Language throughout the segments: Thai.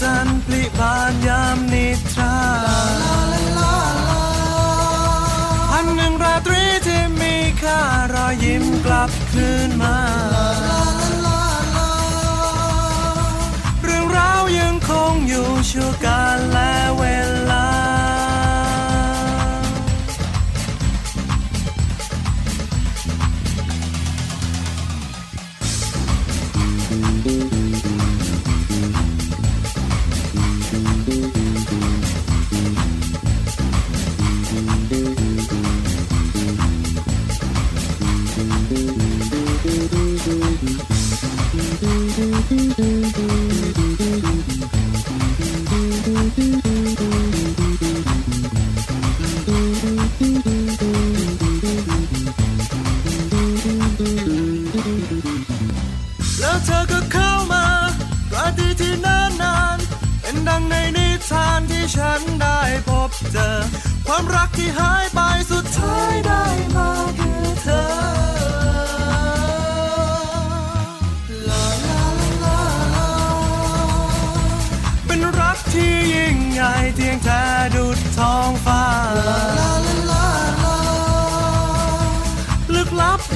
จันทร์ปลิบานยามนิทราพันหนึ่งราตรีที่มีค่ารอยยิ้มกลับคืนมาเรื่องราวยังคงอยู่ชั่วกา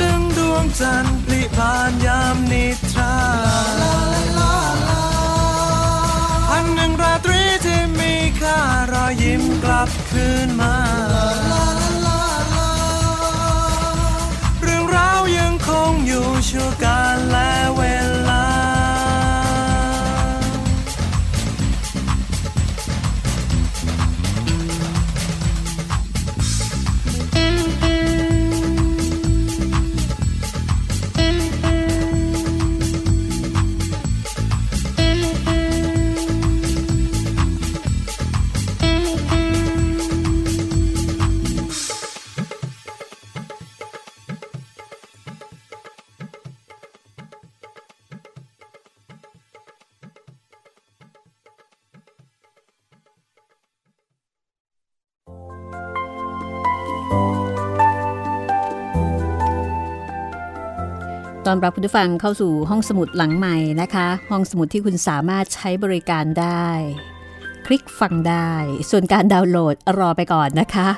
ดึงดวงจันทร์ผลิพานยามนิทราพันหนึ่งราตรีที่มีค่ารอยยิ้มกลับคืนมา อนรับคุณผู้ฟังเข้าสู่ห้องสมุดหลังใหม่นะคะ ห้องสมุดที่คุณสามารถใช้บริการได้ คลิกฟังได้ ส่วนการดาวน์โหลดรอไปก่อนนะคะ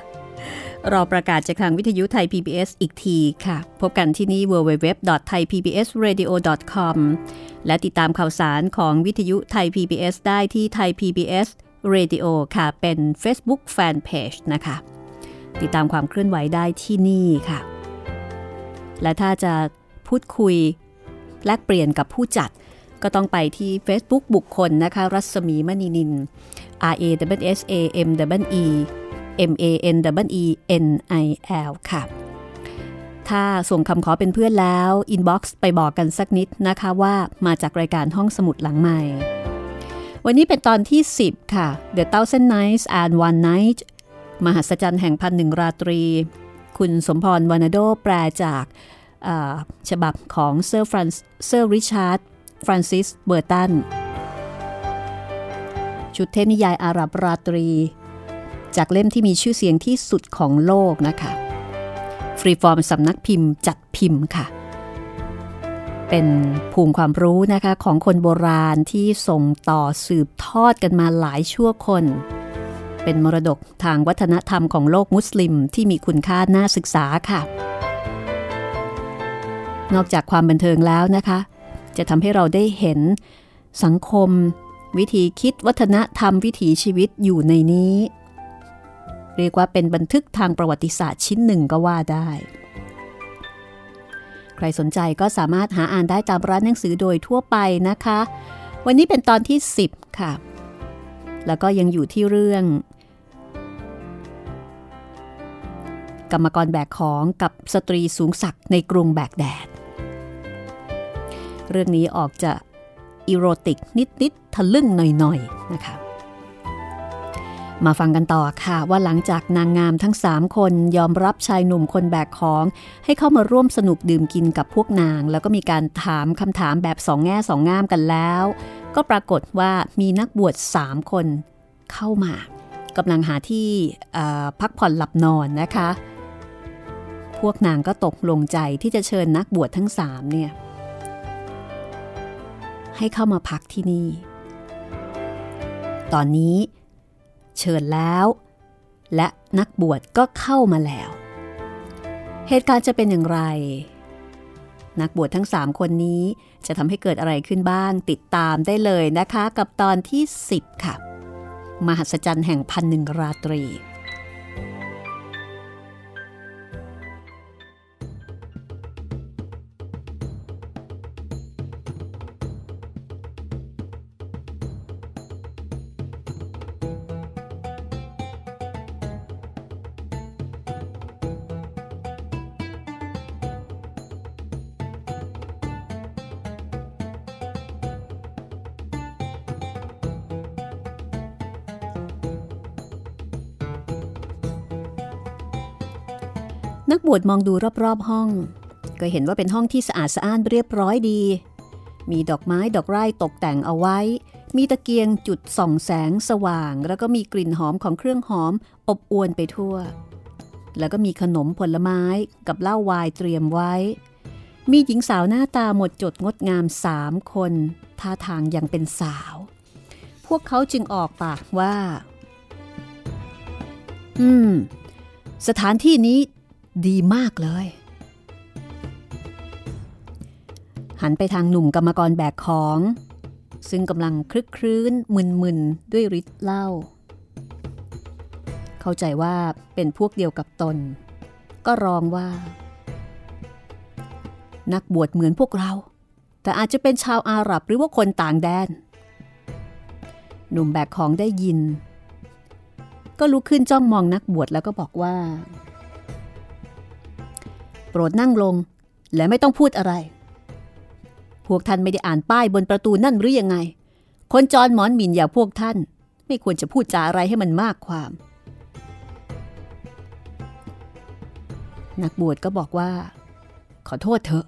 รอประกาศจากทางวิทยุไทย PBS อีกทีค่ะ พบกันที่นี่ www.thaipbsradio.com และติดตามข่าวสารของวิทยุไทย PBS ได้ที่ไทย PBS Radio ค่ะ เป็น Facebook Fanpage นะคะ ติดตามความเคลื่อนไหวได้ที่นี่ค่ะและถ้าจะ พูดคุย แลกเปลี่ยนกับผู้จัด ก็ต้องไปที่ Facebook บุคคลนะคะ รัศมีมณีนิน R A double S A M double E M A N double E N I L ค่ะ ถ้าส่งคำขอเป็นเพื่อนแล้ว inbox ไปบอกกันสักนิดนะคะว่ามาจากรายการห้องสมุดหลังใหม่ วันนี้เป็นตอนที่ 10 ค่ะ The Thousand Nights and One Night มหัศจรรย์แห่งพันหนึ่งราตรี คุณสมพรวานาโดแปลจาก ฉบับของเซอร์ฟรานเซอร์ริชาร์ดฟรานซิสเบอร์ตัน ชุดเทพนิยายอาหรับราตรี จากเล่มที่มีชื่อเสียงที่สุดของโลกนะคะ ฟรีฟอร์มสำนักพิมพ์จัดพิมพ์ค่ะ เป็นภูมิความรู้นะคะของคนโบราณที่ส่งต่อสืบทอดกันมาหลายชั่วคน เป็นมรดกทางวัฒนธรรมของโลกมุสลิมที่มีคุณค่าน่าศึกษาค่ะ นอกจากความบันเทิงแล้วนะคะ จะทำให้เราได้เห็นสังคม วิธีคิดวัฒนธรรมวิถีชีวิตอยู่ในนี้ เรียกว่าเป็นบันทึกทางประวัติศาสตร์ชิ้นหนึ่งก็ว่าได้ ใครสนใจก็สามารถหาอ่านได้ตามร้านหนังสือโดยทั่วไปนะคะ วันนี้เป็นตอนที่ 10 ค่ะ แล้วก็ยังอยู่ที่เรื่องกรรมกรแบกของกับสตรีสูงศักดิ์ในกรุงแบกแดด เรื่องนี้ออกจะอีโรติกนิดๆทะลึ่งหน่อยๆนะคะ มาฟังกันต่อค่ะว่าหลังจากนางงามทั้ง 3 คนยอมรับชายหนุ่มคนแบกของ ให้เข้ามาร่วมสนุกดื่มกินกับพวกนาง แล้วก็มีการถามคำถามแบบสองแง่สองงามกันแล้ว ก็ปรากฏว่ามีนักบวช 3 คนเข้ามากำลังหาที่พักผ่อนหลับนอนนะคะ พวกนางก็ตกลงใจที่จะเชิญนักบวชทั้งสามเนี่ย ให้เข้ามาพักที่นี่ ตอนนี้ เชิญแล้ว และนักบวชก็เข้ามาแล้ว เหตุการณ์จะเป็นอย่างไร นักบวชทั้งสามคนนี้จะทำให้เกิดอะไรขึ้นบ้างติดตามได้เลยนะคะ กับตอนที่ 10 ค่ะ มหัศจรรย์แห่งพันหนึ่งราตรี นักบวชมองดูรอบๆห้อง ก็เห็นว่าเป็นห้องที่สะอาดสะอ้านเรียบร้อยดี มีดอกไม้ดอกไร่ตกแต่งเอาไว้ มีตะเกียงจุดส่องแสงสว่าง แล้วก็มีกลิ่นหอมของเครื่องหอม อบอวนไปทั่ว แล้วก็มีขนมผลไม้กับเหล้าวายเตรียมไว้ มีหญิงสาวหน้าตาหมดจดงดงามสามคนท่าทางยังเป็นสาว พวกเขาจึงออกปากว่า อืม สถานที่นี้ ดีมากเลย หันไปทางหนุ่มกรรมกรแบกของ ซึ่งกำลังคลึกครื้นมึนๆ ด้วยฤทธิ์เหล้าเข้าใจว่าเป็นพวกเดียวกับตน ก็ร้องว่า นักบวชเหมือนพวกเรา แต่อาจจะเป็นชาวอาหรับหรือว่าคนต่างแดน หนุ่มแบกของได้ยิน ก็ลุกขึ้นจ้องมองนักบวชแล้วก็บอกว่า รดนั่งลง และไม่ต้องพูดอะไร พวกท่านไม่ได้อ่านป้ายบนประตูนั่นหรือยังไง คนจรหมอนหมินอย่าพวกท่าน ไม่ควรจะพูดจาอะไรให้มันมากความ นักบวชก็บอกว่า ขอโทษเถอะ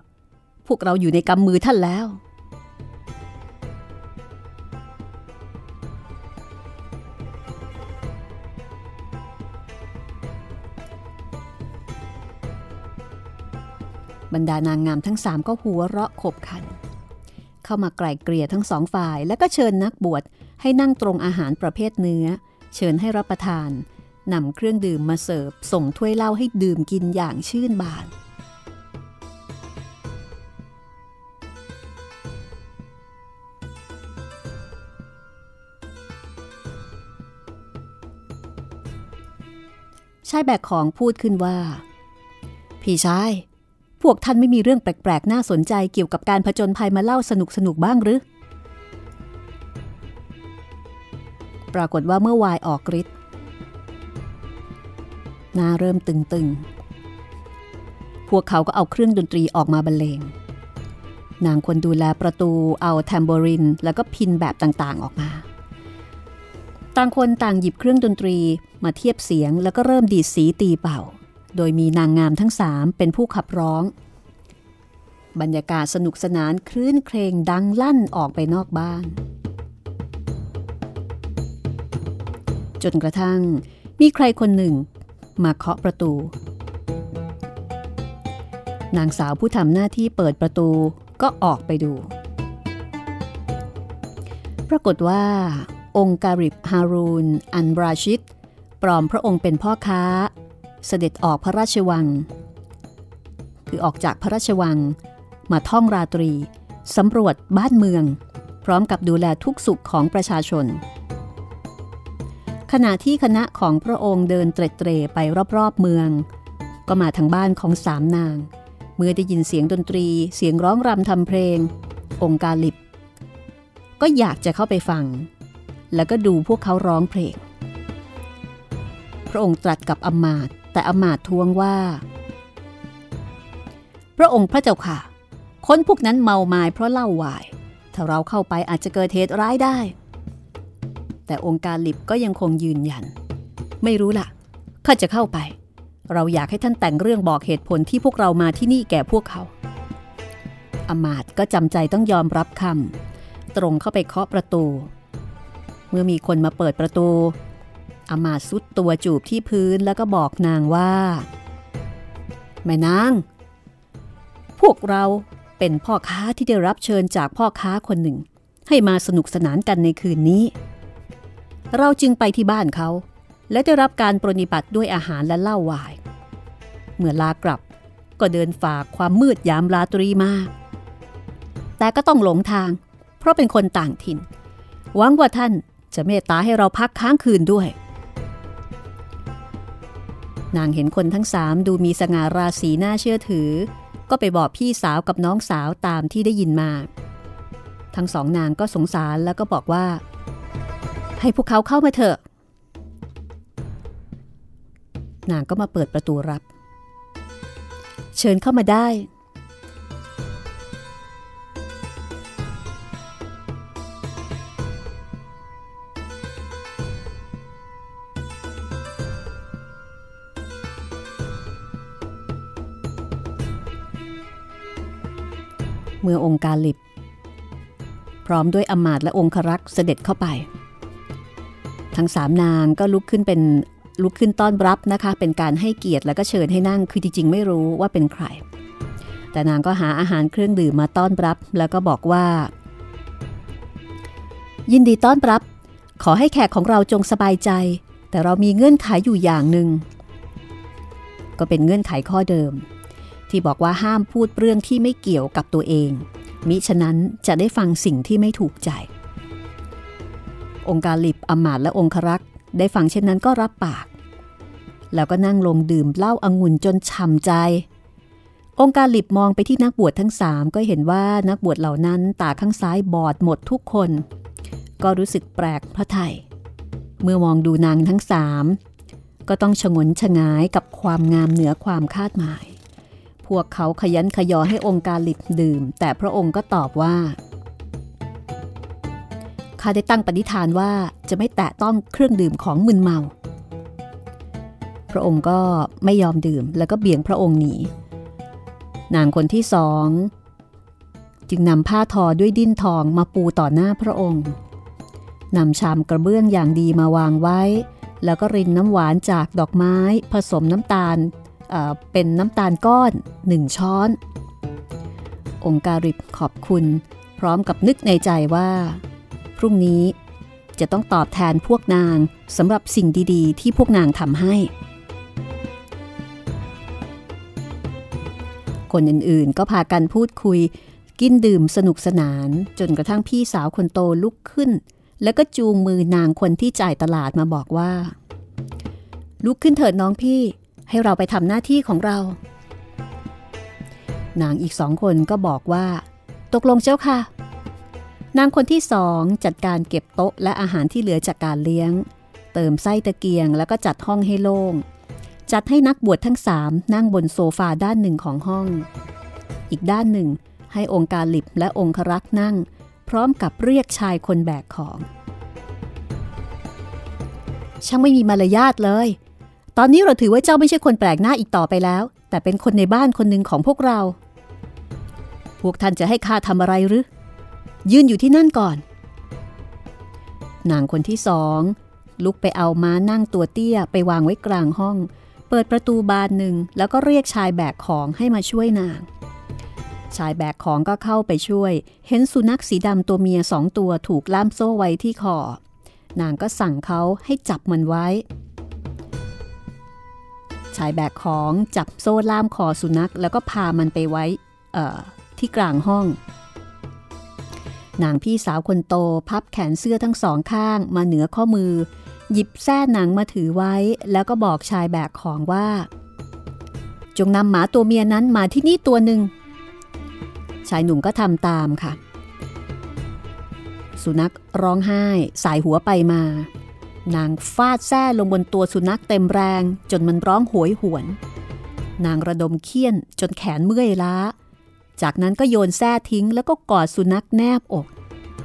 พวกเราอยู่ในกำมือท่านแล้ว บรรดานางงามทั้งสามก็หัวเราะขบขัน เข้ามาไกล่เกลี่ยทั้งสองฝ่าย แล้วก็เชิญนักบวชให้นั่งตรงอาหารประเภทเนื้อ เชิญให้รับประทานนำเครื่องดื่มมาเสิร์ฟส่งถ้วยเหล้าให้ดื่มกินอย่างชื่นบาน ชายแบกของพูดขึ้นว่า พี่ชาย พวกท่านไม่มีเรื่องแปลกๆ น่าสนใจเกี่ยวกับการผจญภัยมาเล่าสนุกๆบ้างหรือ ปรากฏว่าเมื่อวายออกฤทธิ์หน้าเริ่มตึงๆ พวกเขาก็เอาเครื่องดนตรีออกมาบรรเลง นางคนดูแลประตูเอาแทมโบริน แล้วก็พินแบบต่างๆออกมา ต่างคนต่างหยิบเครื่องดนตรีมาเทียบเสียงแล้วก็เริ่มดีดสีตีเป่า โดยมีนางงามทั้งสามเป็นผู้ขับร้อง บรรยากาศสนุกสนานคลื่นเครงดังลั่นออกไปนอกบ้าน จนกระทั่งมีใครคนหนึ่งมาเคาะประตู นางสาวผู้ทำหน้าที่เปิดประตูก็ออกไปดู ปรากฏว่า องค์การิบฮารูน อันบราชิต ปลอมพระองค์เป็นพ่อค้า เสด็จออกพระราชวัง คือออกจากพระราชวัง มาท่องราตรีสำรวจบ้านเมือง พร้อมกับดูแลทุกสุขของประชาชน ขณะที่คณะของพระองค์เดินเตร็ดเตรไปรอบๆเมือง ก็มาทางบ้านของสามนาง เมื่อได้ยินเสียงดนตรี เสียงร้องรำทำเพลง องค์กาลิบ ก็อยากจะเข้าไปฟัง แล้วก็ดูพวกเขาร้องเพลง พระองค์ตรัสกับอำมาตย์ แต่อมาตทวงว่า พระองค์พระเจ้าค่ะ คนพวกนั้นเมาไม้เพราะเหล้าวาย ถ้าเราเข้าไปอาจจะเกิดเหตุร้ายได้ แต่องค์การลิบก็ยังคงยืนยัน ไม่รู้ล่ะข้าจะเข้าไป เราอยากให้ท่านแต่งเรื่องบอกเหตุผลที่พวกเรามาที่นี่แก่พวกเขา อมาตก็จำใจต้องยอมรับคำตรงเข้าไปเคาะประตู เมื่อมีคนมาเปิดประตู อามาตย์ซุดตัวจูบที่พื้นแล้วก็บอกนางว่า แม่นาง พวกเราเป็นพ่อค้าที่ได้รับเชิญจากพ่อค้าคนหนึ่ง ให้มาสนุกสนานกันในคืนนี้ เราจึงไปที่บ้านเขา และได้รับการปรนิบัติด้วยอาหารและเหล้าวาย เมื่อลากลับก็เดินฝ่าความมืดยามราตรีมาแต่ก็ต้องหลงทาง เพราะเป็นคนต่างถิ่นหวังว่าท่านจะเมตตาให้เราพักค้างคืนด้วย นางเห็นคนทั้งสามดูมีสง่าราศีน่าเชื่อถือ ก็ไปบอกพี่สาวกับน้องสาวตามที่ได้ยินมา ทั้งสองนางก็สงสารแล้วก็บอกว่า ให้พวกเขาเข้ามาเถอะ นางก็มาเปิดประตูรับ เชิญเข้ามาได้ เมื่อองค์การลิบ พร้อมด้วยอมาตและองครักษ์เสด็จเข้าไป ทั้งสามนางก็ลุกขึ้นเป็นลุกขึ้นต้อนรับนะคะ เป็นการให้เกียรติแล้วก็เชิญให้นั่งคือจริงๆ ไม่รู้ว่าเป็นใคร แต่นางก็หาอาหารเครื่องดื่มมาต้อนรับ แล้วก็บอกว่า ยินดีต้อนรับ ขอให้แขกของเราจงสบายใจ แต่เรามีเงื่อนไขอยู่อย่างหนึ่งก็เป็นเงื่อนไขข้อเดิม ที่บอกว่าห้ามพูดเรื่องที่ไม่เกี่ยวกับตัวเอง มิฉะนั้นจะได้ฟังสิ่งที่ไม่ถูกใจ องค์การลิบอมาตและองครักษ์ได้ฟังเช่นนั้นก็รับปาก แล้วก็นั่งลงดื่มเหล้าอางุ่นจนช่ำใจ องค์การลิบมองไปที่นักบวชทั้งสามก็เห็นว่านักบวชเหล่านั้นตาข้างซ้ายบอดหมดทุกคน ก็รู้สึกแปลกพระไทย เมื่อมองดูนางทั้งสามก็ต้องชงนชงายกับความงามเหนือความคาดหมาย พวกเขาขยันขยอให้องค์การลิบดื่ม แต่พระองค์ก็ตอบว่าข้าได้ตั้งปณิธานว่าจะไม่แตะต้องเครื่องดื่มของมึนเมา พระองค์ก็ไม่ยอมดื่มแล้วก็เบี่ยงพระองค์หนี นางคนที่สองจึงนำผ้าทอด้วยดิ้นทองมาปูต่อหน้าพระองค์นำชามกระเบื้องอย่างดีมาวางไว้ แล้วก็รินน้ำหวานจากดอกไม้ ผสมน้ำตาล เป็นน้ำตาลก้อนหนึ่งช้อน องค์การิบขอบคุณ พร้อมกับนึกในใจว่า พรุ่งนี้จะต้องตอบแทนพวกนางสำหรับสิ่งดีๆ ที่พวกนางทำให้ คนอื่นๆก็พากันพูดคุย กินดื่มสนุกสนาน จนกระทั่งพี่สาวคนโตลุกขึ้น แล้วก็จูงมือนางคนที่จ่ายตลาดมาบอกว่า ลุกขึ้นเถิดน้องพี่ ให้เราไปทำหน้าที่ของเรา นางอีกสองคนก็บอกว่า ตกลงเจ้าค่ะ นางคนที่สองจัดการเก็บโต๊ะและอาหารที่เหลือจากการเลี้ยง เติมไส้ตะเกียงแล้วก็จัดห้องให้โล่ง จัดให้นักบวชทั้งสามนั่งบนโซฟาด้านหนึ่งของห้อง อีกด้านหนึ่งให้องค์การหลิบและองครักษ์นั่ง พร้อมกับเรียกชายคนแบกของช่างไม่มีมารยาทเลย ตอนนี้เราถือว่าเจ้าไม่ใช่คนแปลกหน้าอีกต่อไปแล้ว แต่เป็นคนในบ้านคนหนึ่งของพวกเรา พวกท่านจะให้ข้าทำอะไรหรือ ยืนอยู่ที่นั่นก่อน นางคนที่สองลุกไปเอาม้านั่งตัวเตี้ยไปวางไว้กลางห้อง เปิดประตูบานหนึ่งแล้วก็เรียกชายแบกของให้มาช่วยนาง ชายแบกของก็เข้าไปช่วย เห็นสุนัขสีดำตัวเมียสองตัวถูกล่ามโซ่ไว้ที่คอ นางก็สั่งเขาให้จับมันไว้ ชายแบกของจับโซ่ล่ามคอสุนัข แล้วก็พามันไปไว้ที่กลางห้อง นางพี่สาวคนโตพับแขนเสื้อทั้งสองข้างมาเหนือข้อมือ หยิบแส้หนังมาถือไว้ แล้วก็บอกชายแบกของว่า จงนำหมาตัวเมียนั้นมาที่นี่ตัวหนึ่งชายหนุ่มก็ทำตามค่ะ สุนัขร้องไห้สายหัวไปมา นางฟาดแส้ลงบนตัวสุนัขเต็มแรงจนมันร้องโหยหวน นางระดมเคี้ยนจนแขนเมื่อยล้า จากนั้นก็โยนแส้ทิ้งแล้วก็กอดสุนัขแนบอก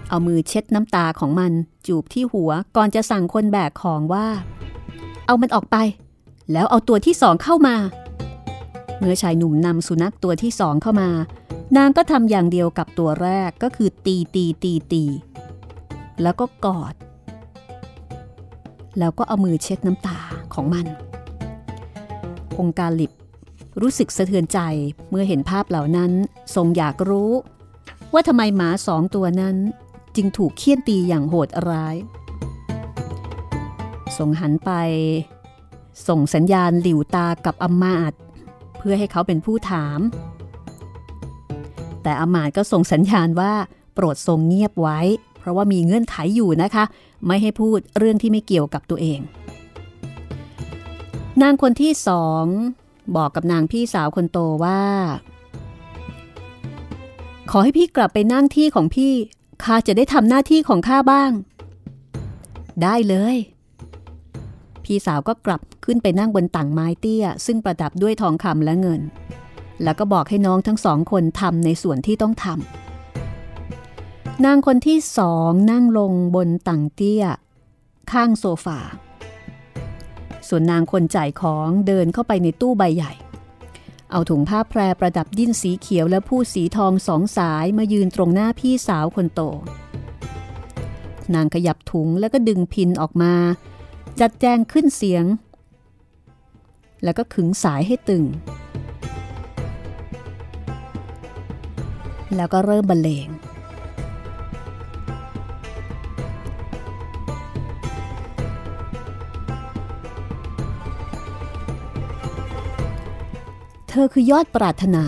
เอามือเช็ดน้ำตาของมันจูบที่หัวก่อนจะสั่งคนแบกของว่า เอามันออกไป แล้วเอาตัวที่สองเข้ามา เมื่อชายหนุ่มนำสุนัขตัวที่สองเข้ามา นางก็ทำอย่างเดียวกับตัวแรกก็คือตีตีตีตี แล้วก็กอด แล้วก็เอามือเช็ดน้ำตาของมัน องค์การลิบรู้สึกสะเทือนใจเมื่อเห็นภาพเหล่านั้นทรงอยากรู้ ว่าทำไมหมาสองตัวนั้นจึงถูกเคี่ยนตีอย่างโหดร้าย ทรงหันไป ส่งสัญญาณหลิวตากับอมาตเพื่อให้เขาเป็นผู้ถาม แต่อมาตก็ส่งสัญญาณว่าโปรดทรงเงียบไว้ ราะว่ามีเงื่อนไขอยู่นะคะ ไม่ให้พูดเรื่องที่ไม่เกี่ยวกับตัวเอง นางคนที่สองบอกกับนางพี่สาวคนโตว่า ขอให้พี่กลับไปนั่งที่ของพี่ข้าจะได้ทำหน้าที่ของข้าบ้าง ได้เลย พี่สาวก็กลับขึ้นไปนั่งบนต่างไม้เตี้ย ซึ่งประดับด้วยทองคำและเงิน แล้วก็บอกให้น้องทั้งสองคนทำในส่วนที่ต้องทำ นางคนที่สองนั่งลงบนต่งเตี้ย ข้างโซฟา ส่วนนางคนจ่ายของเดินเข้าไปในตู้ใบใหญ่ เอาถุงผ้าแพรประดับดิ้นสีเขียวและผู้สีทองสองสายมายืนตรงหน้าพี่สาวคนโต นางขยับถุงแล้วก็ดึงพินออกมา จัดแจงขึ้นเสียง แล้วก็ขึงสายให้ตึง แล้วก็เริ่มบรรเลง ธอคือยอดปรารถนา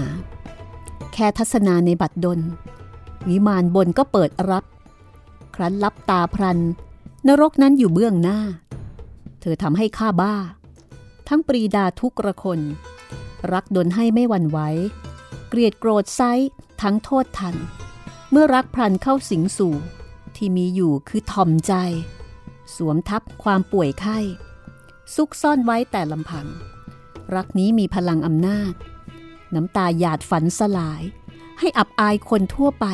แค่ทัศนาในบัดดล วิมานบนก็เปิดรับ ครั้นลับตาพรัน นรกนั้นอยู่เบื้องหน้า เธอทำให้ข้าบ้า ทั้งปรีดาทุกระคน รักดนให้ไม่หวั่นไหวเกลียดโกรธไซทั้งโทษทัน เมื่อรักพรันเข้าสิงสู่ ที่มีอยู่คือทอมใจ สวมทับความป่วยไข้ ซุกซ่อนไว้แต่ลำพัง รักนี้มีพลังอำนาจ น้ำตาหยาดฝันสลาย ให้อับอายคนทั่วไป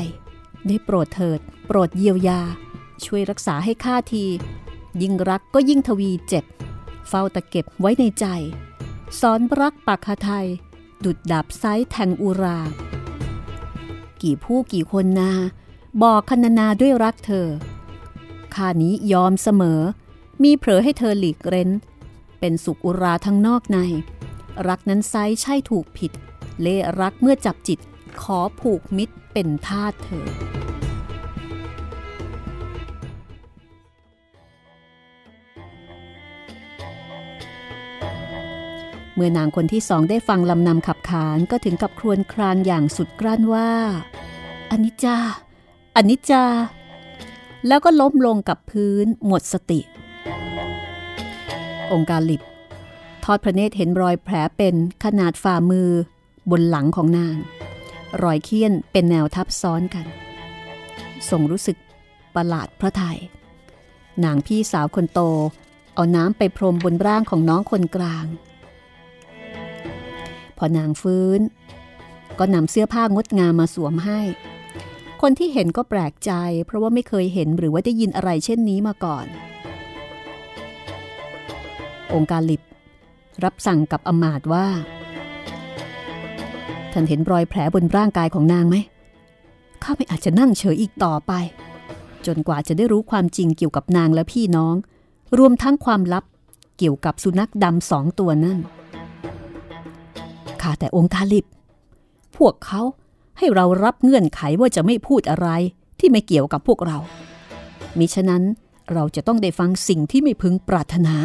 ได้โปรดเถิด โปรดเยียวยา ช่วยรักษาให้ข้าที ยิ่งรักก็ยิ่งทวีเจ็บ เฝ้าตะเก็บไว้ในใจ สอนรักปักไทย ดุดดาบไซแทงอุรา กี่ผู้กี่คนนา บอกคณนาด้วยรักเธอข้านี้ยอมเสมอ มีเผลอให้เธอหลีกเร้น เป็นสุขอุราทั้งนอกใน รักนั้นไซใช่ถูกผิด เล่รักเมื่อจับจิตขอผูกมิตรเป็นทาสเธอ เมื่อนางคนที่สองได้ฟังลำนำขับขานก็ถึงกับครวญครางอย่างสุดกลั้นว่าอนิจจาอนิจจา แล้วก็ล้มลงกับพื้นหมดสติ องค์การลิบทอดพระเนตรเห็นรอยแผลเป็นขนาดฝ่ามือบนหลังของนาง รอยเคี้ยนเป็นแนวทับซ้อนกัน ทรงรู้สึกประหลาดพระไทย นางพี่สาวคนโต เอาน้ำไปพรมบนร่างของน้องคนกลาง พอนางฟื้น ก็นำเสื้อผ้างดงามมาสวมให้ คนที่เห็นก็แปลกใจ เพราะว่าไม่เคยเห็นหรือว่าได้ยินอะไรเช่นนี้มาก่อน องค์การลิบรับสั่งกับอมาตว่า ท่านเห็นรอยแผลบนร่างกายของนางไหม ข้าไม่อาจจะนั่งเฉยอีกต่อไป จนกว่าจะได้รู้ความจริงเกี่ยวกับนางและพี่น้อง รวมทั้งความลับเกี่ยวกับสุนัขดำสองตัวนั่น ข้าแต่องค์คาลิบ พวกเขาให้เรารับเงื่อนไขว่าจะไม่พูดอะไรที่ไม่เกี่ยวกับพวกเรา มิฉะนั้นเราจะต้องได้ฟังสิ่งที่ไม่พึงปรารถนา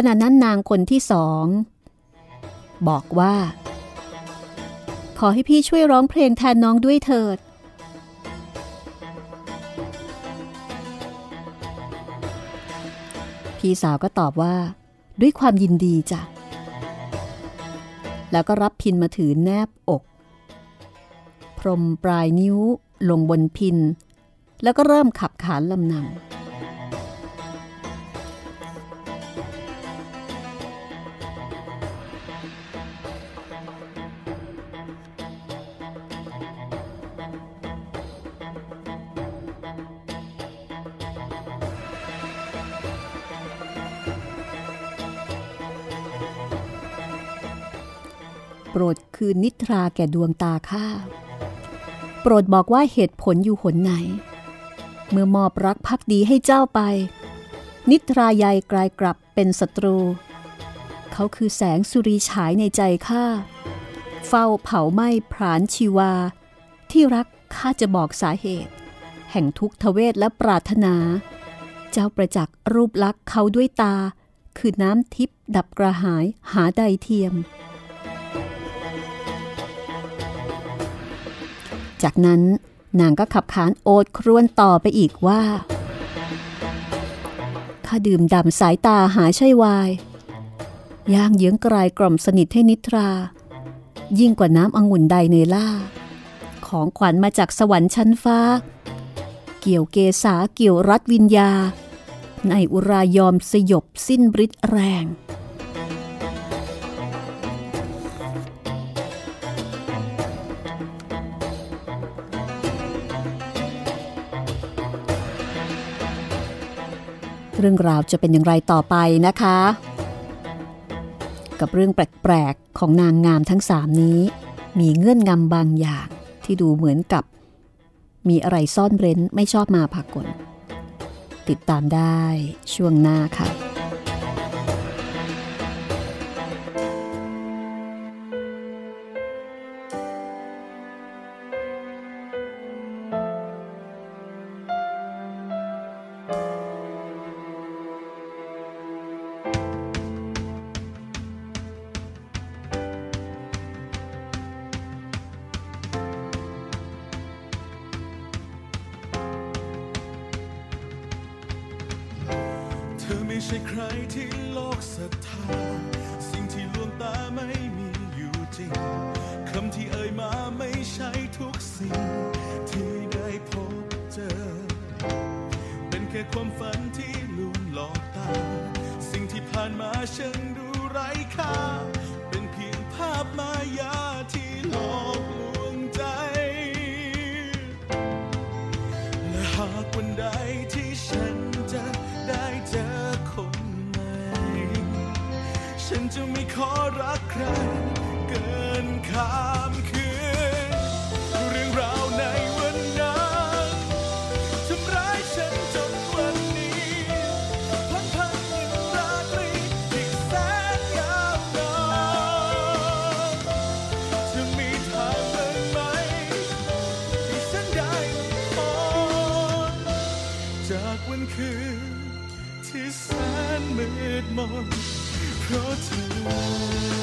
ขณะนั้นนางคนที่สอง บอกว่า ขอให้พี่ช่วยร้องเพลงแทนน้องด้วยเถิด พี่สาวก็ตอบว่า ด้วยความยินดีจ้ะ แล้วก็รับพินมาถือแนบอก พรมปลายนิ้วลงบนพิน แล้วก็เริ่มขับขานลำนำ รดคืนนิทราแก่ดวงตาข้าโปรดบอกว่าเหตุผลอยู่หนไหน เมื่อมอบรักพักดีให้เจ้าไป นิทราใหญ่กลายกลับเป็นศัตรู เขาคือแสงสุริฉายในใจข้าเฝ้าเผาไหม้พรานชีวา ที่รักข้าจะบอกสาเหตุ แห่งทุกทเวทและปรารถนา เจ้าประจักษ์รูปลักษ์เขาด้วยตา คือน้ำทิพย์ดับกระหายหาใดเทียม จากนั้นนางก็ขับขานโอดครวญต่อไปอีกว่าข้าดื่มด่ำสายตาหาใช่วาย ย่างเยื้องกลายกล่อมสนิทให้นิทรา ยิ่งกว่าน้ำองุ่นใดในล่า ของขวัญมาจากสวรรค์ชั้นฟ้า เกี่ยวเกษาเกี่ยวรัดวิญญา ในอุรายอมสยบสิ้นบริษแรง เรื่องราวจะเป็นอย่างไรต่อไปนะคะ กับเรื่องแปลกๆของนางงามทั้งสามนี้ มีเงื่อนงำบางอย่างที่ดูเหมือนกับ มีอะไรซ่อนเร้นไม่ชอบมาพากลติดตามได้ช่วงหน้าค่ะ ใช่ใครที่โลกศรัทธา สิ่งที่ลวงตาไม่มีอยู่จริง คำที่เอ่ยมาไม่ใช่ทุกสิ่ง ที่ได้พบเจอ เป็นแค่ความฝันที่ลวงหลอกตา สิ่งที่ผ่านมาฉันดูไร้ค่า ขอรักใคร เกินคำคืนเรื่องราวในวันนั้นทำร้ายฉันจนวันนี้พันพันยินราตรีที่แสนยาวนานจะมีทางบ้างไหมที่ฉันได้พบจากวันคืนที่แสนมืดมน เพ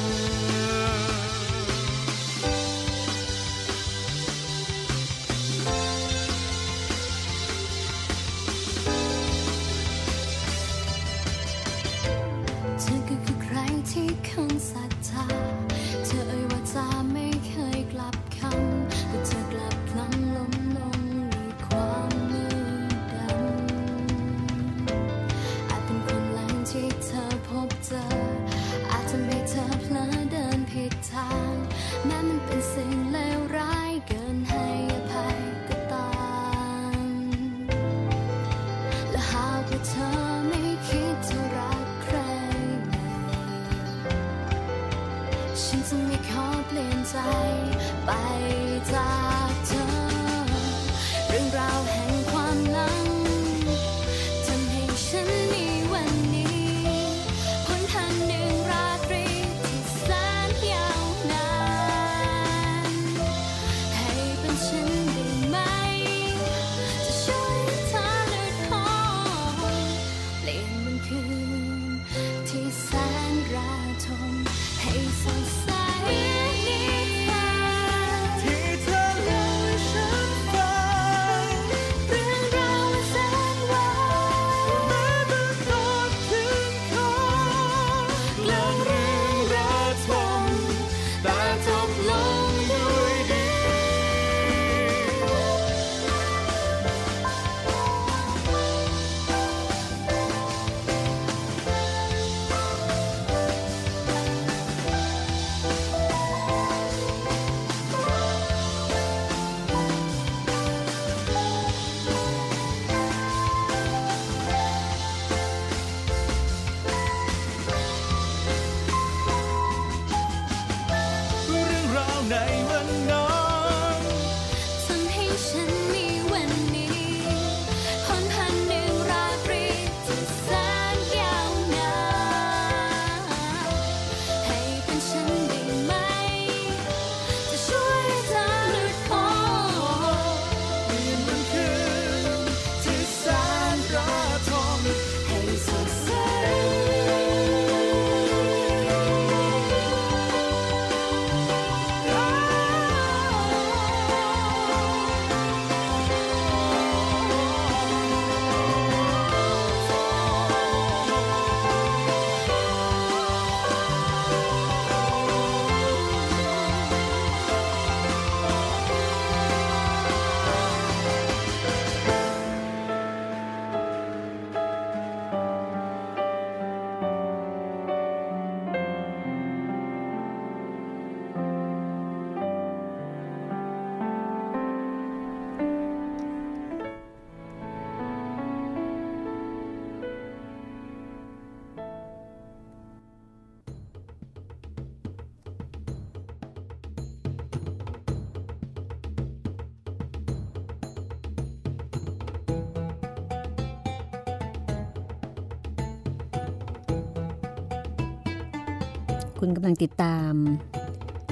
คุณกำลังติดตาม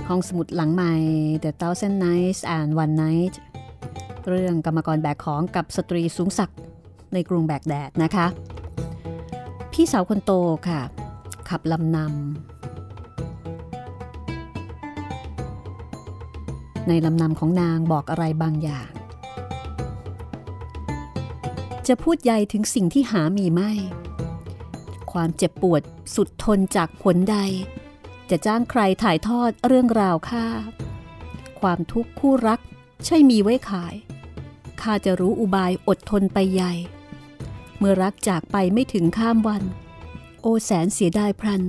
ห้องสมุดหลังใหม่ The Thousand Nights and One Night เรื่องกรรมกรแบกของกับสตรีสูงศักดิ์ในกรุงแบกแดดนะคะ พี่สาวคนโตค่ะ ขับลำนำในลำนำของนางบอกอะไรบางอย่าง จะพูดใยถึงสิ่งที่หามีไม่ความเจ็บปวดสุดทนจากผลใด จะจ้างใครถ่ายทอดเรื่องราวข้าความทุกข์คู่รักใช่มีไว้ขายข้าจะรู้อุบายอดทนไปใหญ่ เมื่อรักจากไปไม่ถึงข้ามวัน โอแสนเสียดายพรัน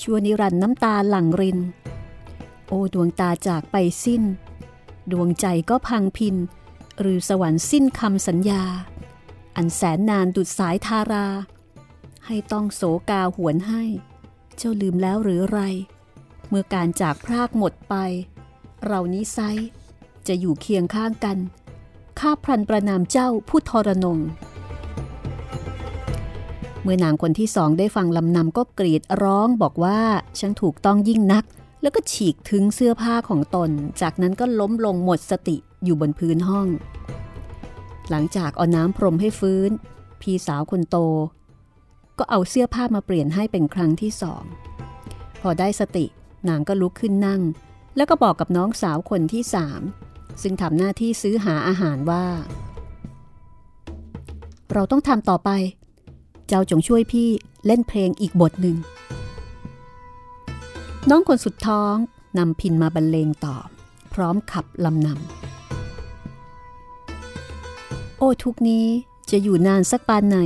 ชั่วนิรันน้ำตาหลั่งริน โอดวงตาจากไปสิ้น ดวงใจก็พังพิน หรือสวรรค์สิ้นคำสัญญา อันแสนนานดุดสายทารา ให้ต้องโศกาหวนให้ เจ้าลืมแล้วหรือไร เมื่อการจากพรากหมดไป เรานี้ไซจะอยู่เคียงข้างกัน ข้าพรันประนามเจ้าผู้ทรนง เมื่อนางคนที่สองได้ฟังลำนำก็กรีดร้องบอกว่าฉันถูกต้องยิ่งนัก แล้วก็ฉีกถึงเสื้อผ้าของตน จากนั้นก็ล้มลงหมดสติอยู่บนพื้นห้อง หลังจากเอาน้ำพรมให้ฟื้น พี่สาวคนโต ก็เอาเสื้อผ้ามาเปลี่ยนให้เป็นครั้งที่สอง พอได้สตินางก็ลุกขึ้นนั่ง แล้วก็บอกกับน้องสาวคนที่สามซึ่งทำหน้าที่ซื้อหาอาหารว่า เราต้องทำต่อไป เจ้าจงช่วยพี่เล่นเพลงอีกบทหนึ่ง น้องคนสุดท้องนำพินมาบรรเลงต่อ พร้อมขับลำนำ โอ้ทุกนี้จะอยู่นานสักปานไหน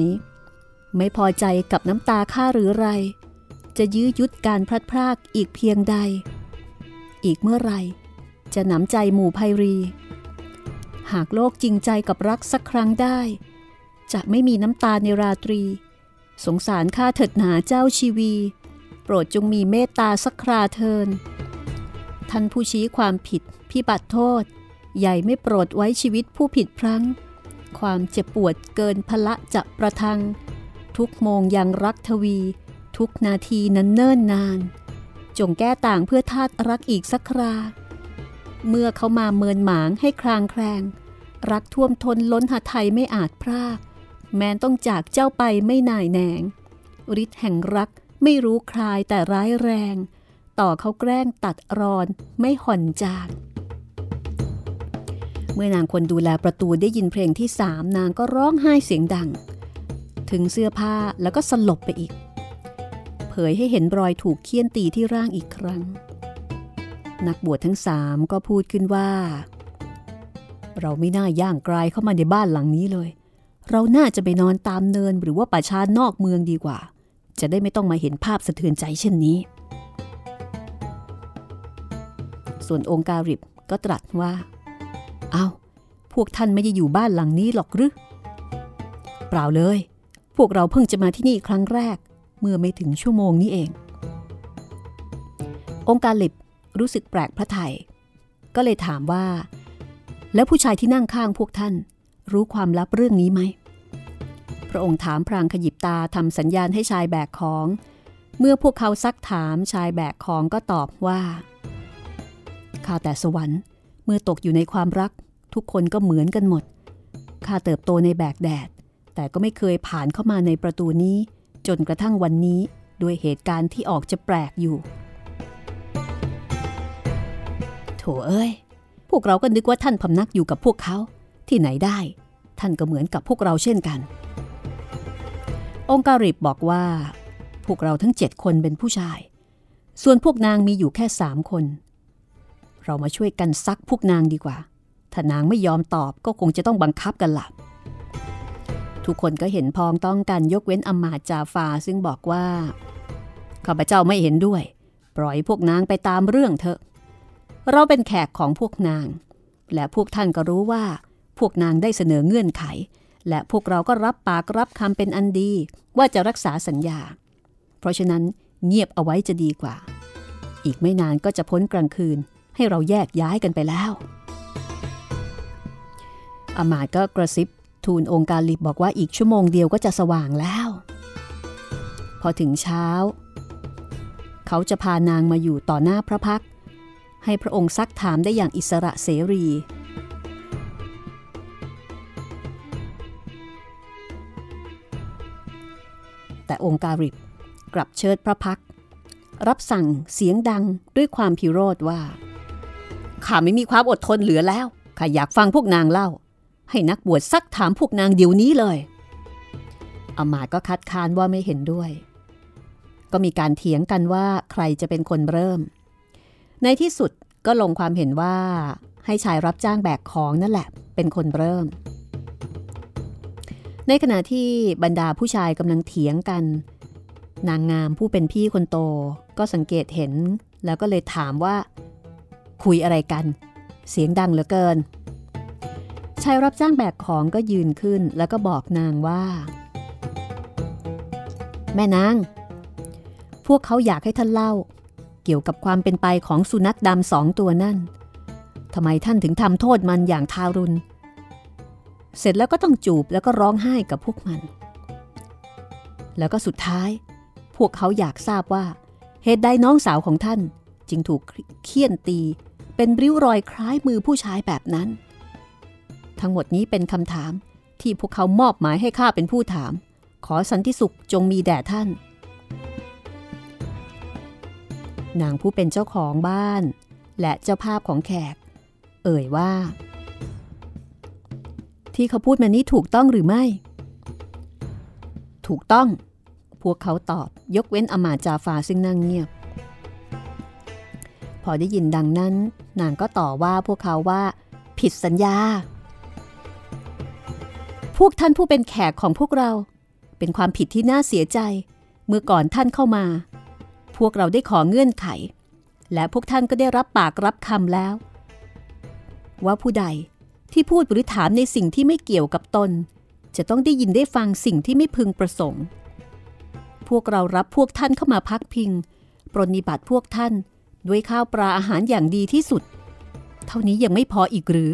ไม่พอใจกับน้ำตาข้าหรือไร จะยื้อยุดการพลัดพรากอีกเพียงใด อีกเมื่อไร จะหนำใจหมู่ไพรี หากโลกจริงใจกับรักสักครั้งได้ จะไม่มีน้ำตาในราตรี สงสารข้าเถิดหนาเจ้าชีวี โปรดจงมีเมตตาสักคราเทินท่านผู้ชี้ความผิดพิบัติโทษ ใหญ่ไม่โปรดไว้ชีวิตผู้ผิดพลั้ง ความเจ็บปวดเกินพละจะประทัง ทุกโมงยังรักทวี ทุกนาทีนั้นเนิ่นนาน จงแก้ต่างเพื่อทาตรักอีกสักครา เมื่อเขามาเมินหมางให้คลางแคลง รักท่วมทนล้นหาไทยไม่อาจพราก แม้นต้องจากเจ้าไปไม่น่ายแหนงฤทธิ์แห่งรักไม่รู้คลายแต่ร้ายแรง ต่อเขาแกล้งตัดรอนไม่ห่อนจางเมื่อนางคนดูแลประตูได้ยินเพลงที่สามนางก็ร้องไห้เสียงดัง ถึงเสื้อผ้าแล้วก็สลบไปอีก เผยให้เห็นรอยถูกเคี่ยนตีที่ร่างอีกครั้ง นักบวชทั้งสามก็พูดขึ้นว่า เราไม่น่าย่างกลายเข้ามาในบ้านหลังนี้เลย เราน่าจะไปนอนตามเนินหรือว่าป่าช้านอกเมืองดีกว่า จะได้ไม่ต้องมาเห็นภาพสะเทือนใจเช่นนี้ ส่วนองค์การิบก็ตรัสว่า เอา้า พวกท่านไม่ได้อยู่บ้านหลังนี้หรอกหรือเปล่าเลย พวกเราเพิ่งจะมาที่นี่ครั้งแรก เมื่อไม่ถึงชั่วโมงนี้เอง องค์การลิบรู้สึกแปลกพระไทย ก็เลยถามว่า แล้วผู้ชายที่นั่งข้างพวกท่าน รู้ความลับเรื่องนี้ไหม พระองค์ถามพรางขยิบตาทำสัญญาณให้ชายแบกของ เมื่อพวกเขาซักถามชายแบกของก็ตอบว่าข้าแต่สวรรค์ เมื่อตกอยู่ในความรัก ทุกคนก็เหมือนกันหมดข้าเติบโตในแบกแดด แต่ก็ไม่เคยผ่านเข้ามาในประตูนี้ จนกระทั่งวันนี้ด้วยเหตุการณ์ที่ออกจะแปลกอยู่ โถเอ้ย พวกเราก็นึกว่าท่านพำนักอยู่กับพวกเขา ที่ไหนได้ ท่านก็เหมือนกับพวกเราเช่นกัน องค์การิบบอกว่า พวกเราทั้งเจ็ดคนเป็นผู้ชาย ส่วนพวกนางมีอยู่แค่สามคน เรามาช่วยกันซักพวกนางดีกว่า ถ้านางไม่ยอมตอบก็คงจะต้องบังคับกันละ ทุกคนก็เห็นพ้องต้องกันยกเว้นอมาตจาฟาซึ่งบอกว่าข้าพเจ้าไม่เห็นด้วย ปล่อยพวกนางไปตามเรื่องเถอะ เราเป็นแขกของพวกนาง และพวกท่านก็รู้ว่า พวกนางได้เสนอเงื่อนไข และพวกเราก็รับปากรับคำเป็นอันดี ว่าจะรักษาสัญญา เพราะฉะนั้นเงียบเอาไว้จะดีกว่า อีกไม่นานก็จะพ้นกลางคืน ให้เราแยกย้ายกันไปแล้วอามาตก็กระซิบ ทูลองค์การลิบบอกว่าอีกชั่วโมงเดียวก็จะสว่างแล้ว พอถึงเช้า เขาจะพานางมาอยู่ต่อหน้าพระพัก ให้พระองค์ซักถามได้อย่างอิสระเสรี แต่องค์การิบกลับเชิดพระพักร์รับสั่งเสียงดังด้วยความพิโรธว่าข้าไม่มีความอดทนเหลือแล้วข้าอยากฟังพวกนางเล่า ให้นักบวชซักถามพวกนางเดี๋ยวนี้เลยอมาตก็คัดค้านว่าไม่เห็นด้วย ก็มีการเถียงกันว่าใครจะเป็นคนเริ่ม ในที่สุดก็ลงความเห็นว่าให้ชายรับจ้างแบกของนั่นแหละ เป็นคนเริ่ม ในขณะที่บรรดาผู้ชายกำลังเถียงกัน นางงามผู้เป็นพี่คนโต ก็สังเกตเห็น แล้วก็เลยถามว่า คุยอะไรกัน เสียงดังเหลือเกิน ชายรับจ้างแบกของก็ยืนขึ้นแล้วก็บอกนางว่า แม่นาง พวกเขาอยากให้ท่านเล่า เกี่ยวกับความเป็นไปของสุนัขดำสองตัวนั่นทำไมท่านถึงทำโทษมันอย่างทารุณ เสร็จแล้วก็ต้องจูบแล้วก็ร้องไห้กับพวกมัน แล้วก็สุดท้าย พวกเขาอยากทราบว่า เหตุใดน้องสาวของท่านจึงถูกเคี่ยนตี เป็นริ้วรอยคล้ายมือผู้ชายแบบนั้น ทั้งหมดนี้เป็นคำถามที่พวกเขามอบหมายให้ข้าเป็นผู้ถาม ขอสันติสุขจงมีแด่ท่าน นางผู้เป็นเจ้าของบ้าน และเจ้าภาพของแขก เอ่ยว่า ที่เขาพูดมานี้ถูกต้องหรือไม่ ถูกต้อง พวกเขาตอบยกเว้นอมาตย์จาฟาซึ่งนั่งเงียบ พอได้ยินดังนั้น นางก็ต่อว่าพวกเขาว่า ผิดสัญญา วกท่านผู้เป็นแขกของพวกเรา เป็นความผิดที่น่าเสียใจ เมื่อก่อนท่านเข้ามา พวกเราได้ขอเงื่อนไข และพวกท่านก็ได้รับปากรับคำแล้ว ว่าผู้ใดที่พูดหรือถามในสิ่งที่ไม่เกี่ยวกับตน จะต้องได้ยินได้ฟังสิ่งที่ไม่พึงประสงค์ พวกเรารับพวกท่านเข้ามาพักพิง ปรนนิบัติพวกท่านด้วยข้าวปลาอาหารอย่างดีที่สุด เท่านี้ยังไม่พออีกหรือ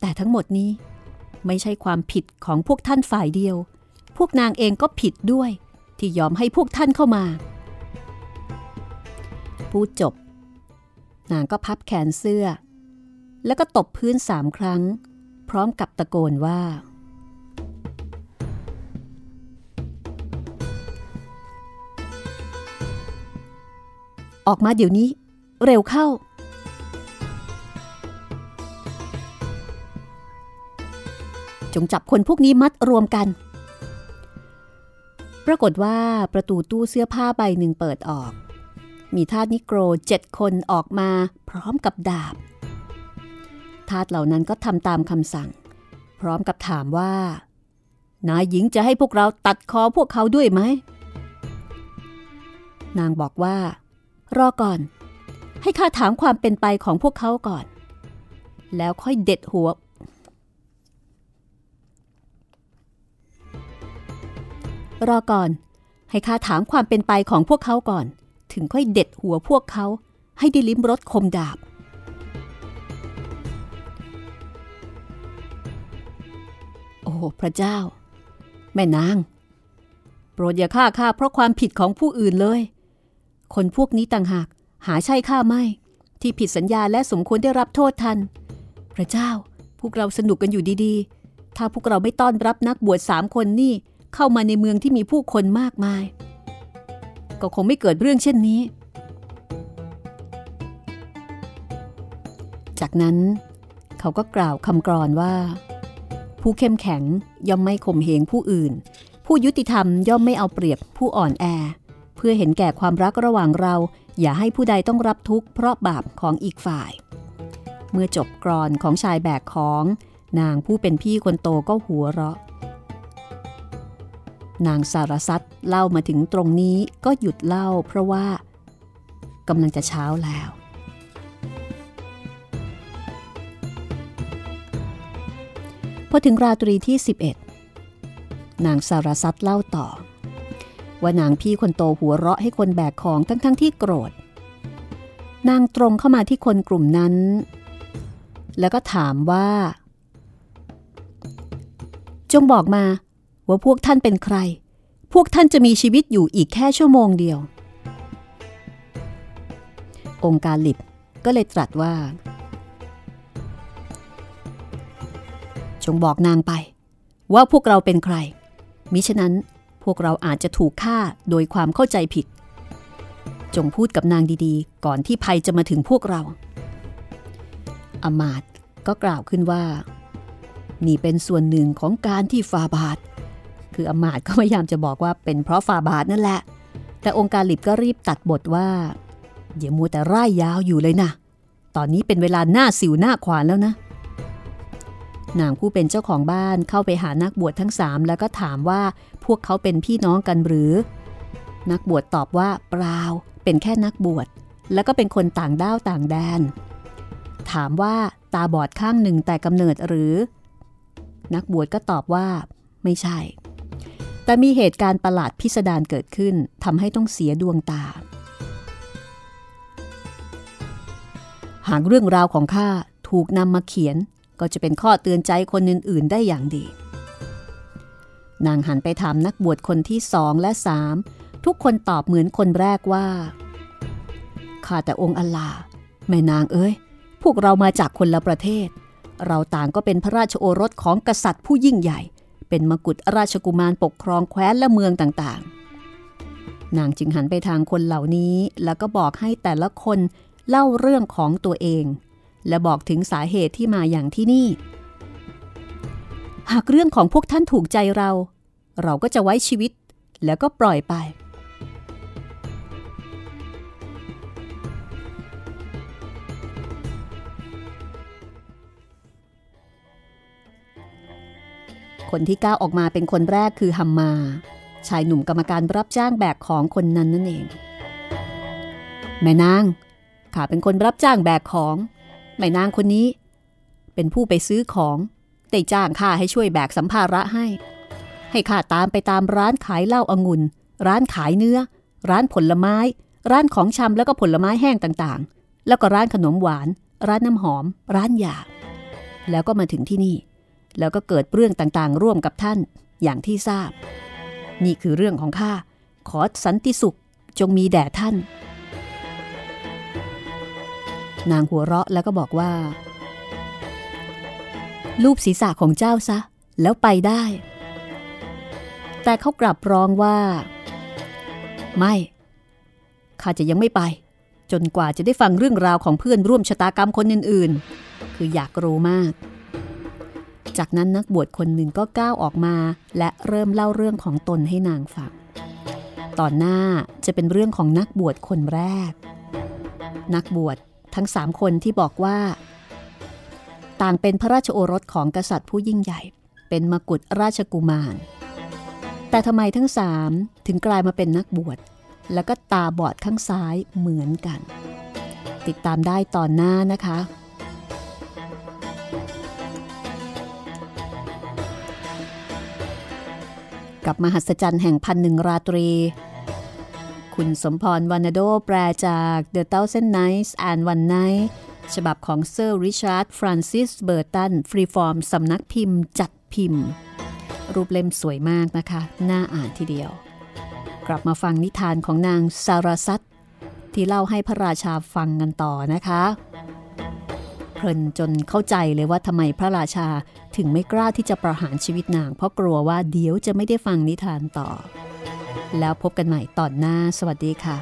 แต่ทั้งหมดนี้ ไม่ใช่ความผิดของพวกท่านฝ่ายเดียว พวกนางเองก็ผิดด้วย ที่ยอมให้พวกท่านเข้ามา พูดจบ นางก็พับแขนเสื้อ แล้วก็ตบพื้นสามครั้ง พร้อมกับตะโกนว่า ออกมาเดี๋ยวนี้ เร็วเข้า จงจับคนพวกนี้มัดรวมกัน ปรากฏว่าประตูตู้เสื้อผ้าใบหนึ่งเปิดออก มีทาสนิโกรเจ็ดคนออกมาพร้อมกับดาบ ทาสเหล่านั้นก็ทำตามคำสั่ง พร้อมกับถามว่า นายหญิงจะให้พวกเราตัดคอพวกเขาด้วยไหม นางบอกว่า รอก่อน ให้ข้าถามความเป็นไปของพวกเขาก่อนแล้วค่อยเด็ดหัว รอก่อน ให้ข้าถามความเป็นไปของพวกเขาก่อน ถึงค่อยเด็ดหัวพวกเขาให้ได้ลิ้มรสคมดาบ โอ้พระเจ้า แม่นาง โปรดอย่าฆ่าข้าเพราะความผิดของผู้อื่นเลย คนพวกนี้ต่างหากหาใช่ข้าไม่ ที่ผิดสัญญาและสมควรได้รับโทษทัน พระเจ้า พวกเราสนุกกันอยู่ดีๆ ถ้าพวกเราไม่ต้อนรับนักบวชสามคนนี่ เข้ามาในเมืองที่มีผู้คนมากมาย ก็คงไม่เกิดเรื่องเช่นนี้ จากนั้นเขาก็กล่าวคำกรอนว่า ผู้เข้มแข็งย่อมไม่ข่มเหงผู้อื่น ผู้ยุติธรรมย่อมไม่เอาเปรียบผู้อ่อนแอ เพื่อเห็นแก่ความรักระหว่างเรา อย่าให้ผู้ใดต้องรับทุกข์เพราะบาปของอีกฝ่าย เมื่อจบกรอนของชายแบกของ นางผู้เป็นพี่คนโตก็หัวเราะ นางสารสัตว์เล่ามาถึงตรงนี้ก็หยุดเล่าเพราะว่ากำลังจะเช้าแล้ว พอถึงราตรีที่ 11 นางสารสัตว์เล่าต่อ ว่านางพี่คนโตหัวเราะให้คนแบกของทั้งๆทที่โกรธ นางตรงเข้ามาที่คนกลุ่มนั้น แล้วก็ถามว่า จงบอกมา ว่าพวกท่านเป็นใคร พวกท่านจะมีชีวิตอยู่อีกแค่ชั่วโมงเดียว องค์การลิบก็เลยตรัสว่า จงบอกนางไป ว่าพวกเราเป็นใคร มิฉะนั้นพวกเราอาจจะถูกฆ่าโดยความเข้าใจผิด จงพูดกับนางดีๆ ก่อนที่ภัยจะมาถึงพวกเรา อมาตย์ก็กล่าวขึ้นว่า นี่เป็นส่วนหนึ่งของการที่ฟาบาท คืออมาตก็พยายามจะบอกว่าเป็นเพราะฟาบาทนั่นแหละ แต่องค์การลิบก็รีบตัดบทว่าอย่ามัวแต่ร่ายยาวอยู่เลยนะ ตอนนี้เป็นเวลาหน้าสิวหน้าขวานแล้วนะ นางผู้เป็นเจ้าของบ้านเข้าไปหานักบวชทั้งสามแล้วก็ถามว่าพวกเขาเป็นพี่น้องกันหรือ นักบวชตอบว่าเปล่า เป็นแค่นักบวช แล้วก็เป็นคนต่างด้าวต่างแดน ถามว่าตาบอดข้างหนึ่งแต่กำเนิดหรือ นักบวชก็ตอบว่า ไม่ใช่ แต่มีเหตุการณ์ประหลาดพิสดารเกิดขึ้นทำให้ต้องเสียดวงตา หากเรื่องราวของข้าถูกนำมาเขียนก็จะเป็นข้อเตือนใจคนอื่น ๆ ได้อย่างดี นางหันไปถามนักบวชคนที่สองและสามทุกคนตอบเหมือนคนแรกว่า ข้าแต่องค์อัลลาแม่นางเอ้ย พวกเรามาจากคนละประเทศ เราต่างก็เป็นพระราชโอรสของกษัตริย์ผู้ยิ่งใหญ่ เป็นมกุฎราชกุมารปกครองแคว้นและเมืองต่างๆ นางจึงหันไปทางคนเหล่านี้ แล้วก็บอกให้แต่ละคนเล่าเรื่องของตัวเอง และบอกถึงสาเหตุที่มาอย่างที่นี่ หากเรื่องของพวกท่านถูกใจเรา เราก็จะไว้ชีวิต แล้วก็ปล่อยไป คนที่ก้าวออกมาเป็นคนแรกคือฮัมมา ชายหนุ่มกรรมการรับจ้างแบกของคนนั้นนั่นเอง แม่นางข้าเป็นคนรับจ้างแบกของ แม่นางคนนี้ เป็นผู้ไปซื้อของได้จ้างข้าให้ช่วยแบกสัมภาระให้ ให้ข้าตามไปตามร้านขายเหล้าอางุ่น ร้านขายเนื้อ ร้านผลไม้ ร้านของชำแล้วก็ผลไม้แห้งต่างๆ แล้วก็ร้านขนมหวาน ร้านน้ำหอม ร้านยาแล้วก็มาถึงที่นี่ แล้วก็เกิดเรื่องต่างๆ ร่วมกับท่านอย่างที่ทราบ นี่คือเรื่องของข้าขอสันติสุขจงมีแด่ท่าน นางหัวเราะแล้วก็บอกว่า รูปศีรษะของเจ้าซะ แล้วไปได้ แต่เขากลับร้องว่า ไม่ข้าจะยังไม่ไป จนกว่าจะได้ฟังเรื่องราวของเพื่อนร่วมชะตากรรมคนอื่นๆ คืออยากรู้มาก จากนั้นนักบวชคนหนึ่งก็ก้าวออกมา และเริ่มเล่าเรื่องของตนให้นางฟัง ตอนหน้าจะเป็นเรื่องของนักบวชคนแรก นักบวชทั้งสามคนที่บอกว่า ต่างเป็นพระราชโอรสของกษัตริย์ผู้ยิ่งใหญ่ เป็นมกุฎราชกุมาร แต่ทำไมทั้งสามถึงกลายมาเป็นนักบวช แล้วก็ตาบอดข้างซ้ายเหมือนกัน ติดตามได้ตอนหน้านะคะ กับมหัศจรรย์แห่งพันหนึ่งราตรี คุณสมพรวานาโดแปลจาก The Thousand Nights and One Night ฉบับของเซอร์ริชาร์ดฟรานซิสเบอร์ตัน ฟรีฟอร์ม สำนักพิมพ์จัดพิมพ์ รูปเล่มสวยมากนะคะ น่าอ่านทีเดียว กลับมาฟังนิทานของนางซาราซัตที่เล่าให้พระราชาฟังกันต่อนะคะ เพลินจนเข้าใจเลยว่าทำไมพระราชาถึงไม่กล้าที่จะประหารชีวิตนาง เพราะกลัวว่าเดี๋ยวจะไม่ได้ฟังนิทานต่อ แล้วพบกันใหม่ตอนหน้า สวัสดีค่ะ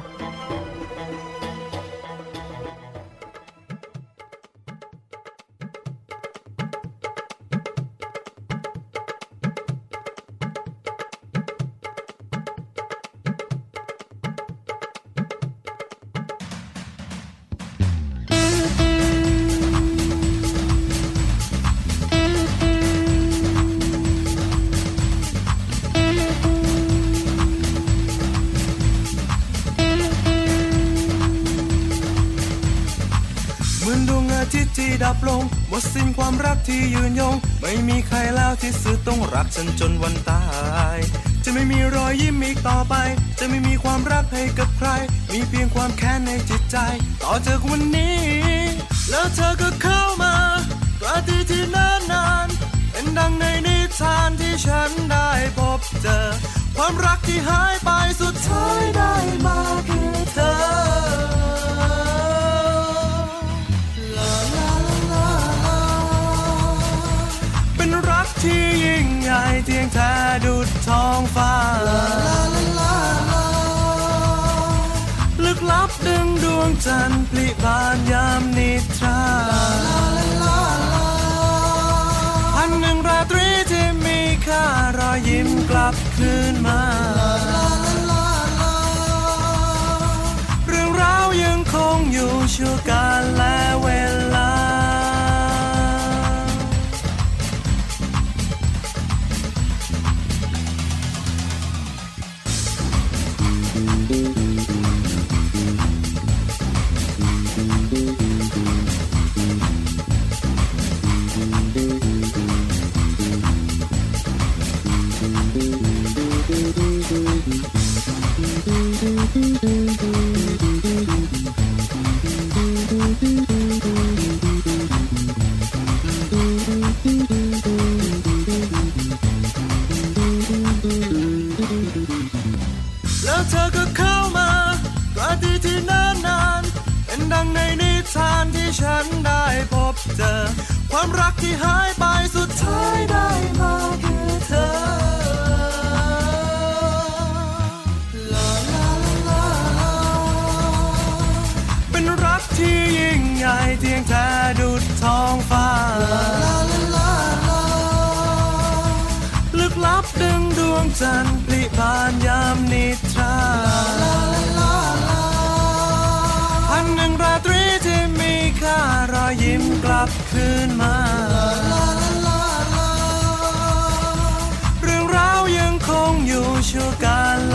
รักฉันจนวันตาย จะไม่มีรอยยิ้มอีกต่อไป จะไม่มีความรักให้กับใคร มีเพียงความแค้นในจิตใจ ต่อจากวันนี้ แล้วเธอก็เข้ามาปราตีที่นานนานเป็นดังในนิทานที่ฉันได้พบเจอ ความรักที่หายไปสุดท้าย จันทร์ปลิบานยามนิทราอันหนึ่งราตรีที่มีค่ารอยยิ้มกลับคืนมาเรื่องราวยังคงอยู่ชั่วกาลและ ความรักที่หายไปสุดท้ายได้มาคือเธอลาลาลาลาเป็นรักที่ยิ่งใหญ่เทียงแท้ดุดท้องฟ้า ลึกลับดึงดวงจันทร์พลิบานยามนิทราพันหนึ่งราตรีที่มีค่ารอยยิ้มกลับ นมา เรื่องราวยังคงอยู่ชั่วกาลและเวล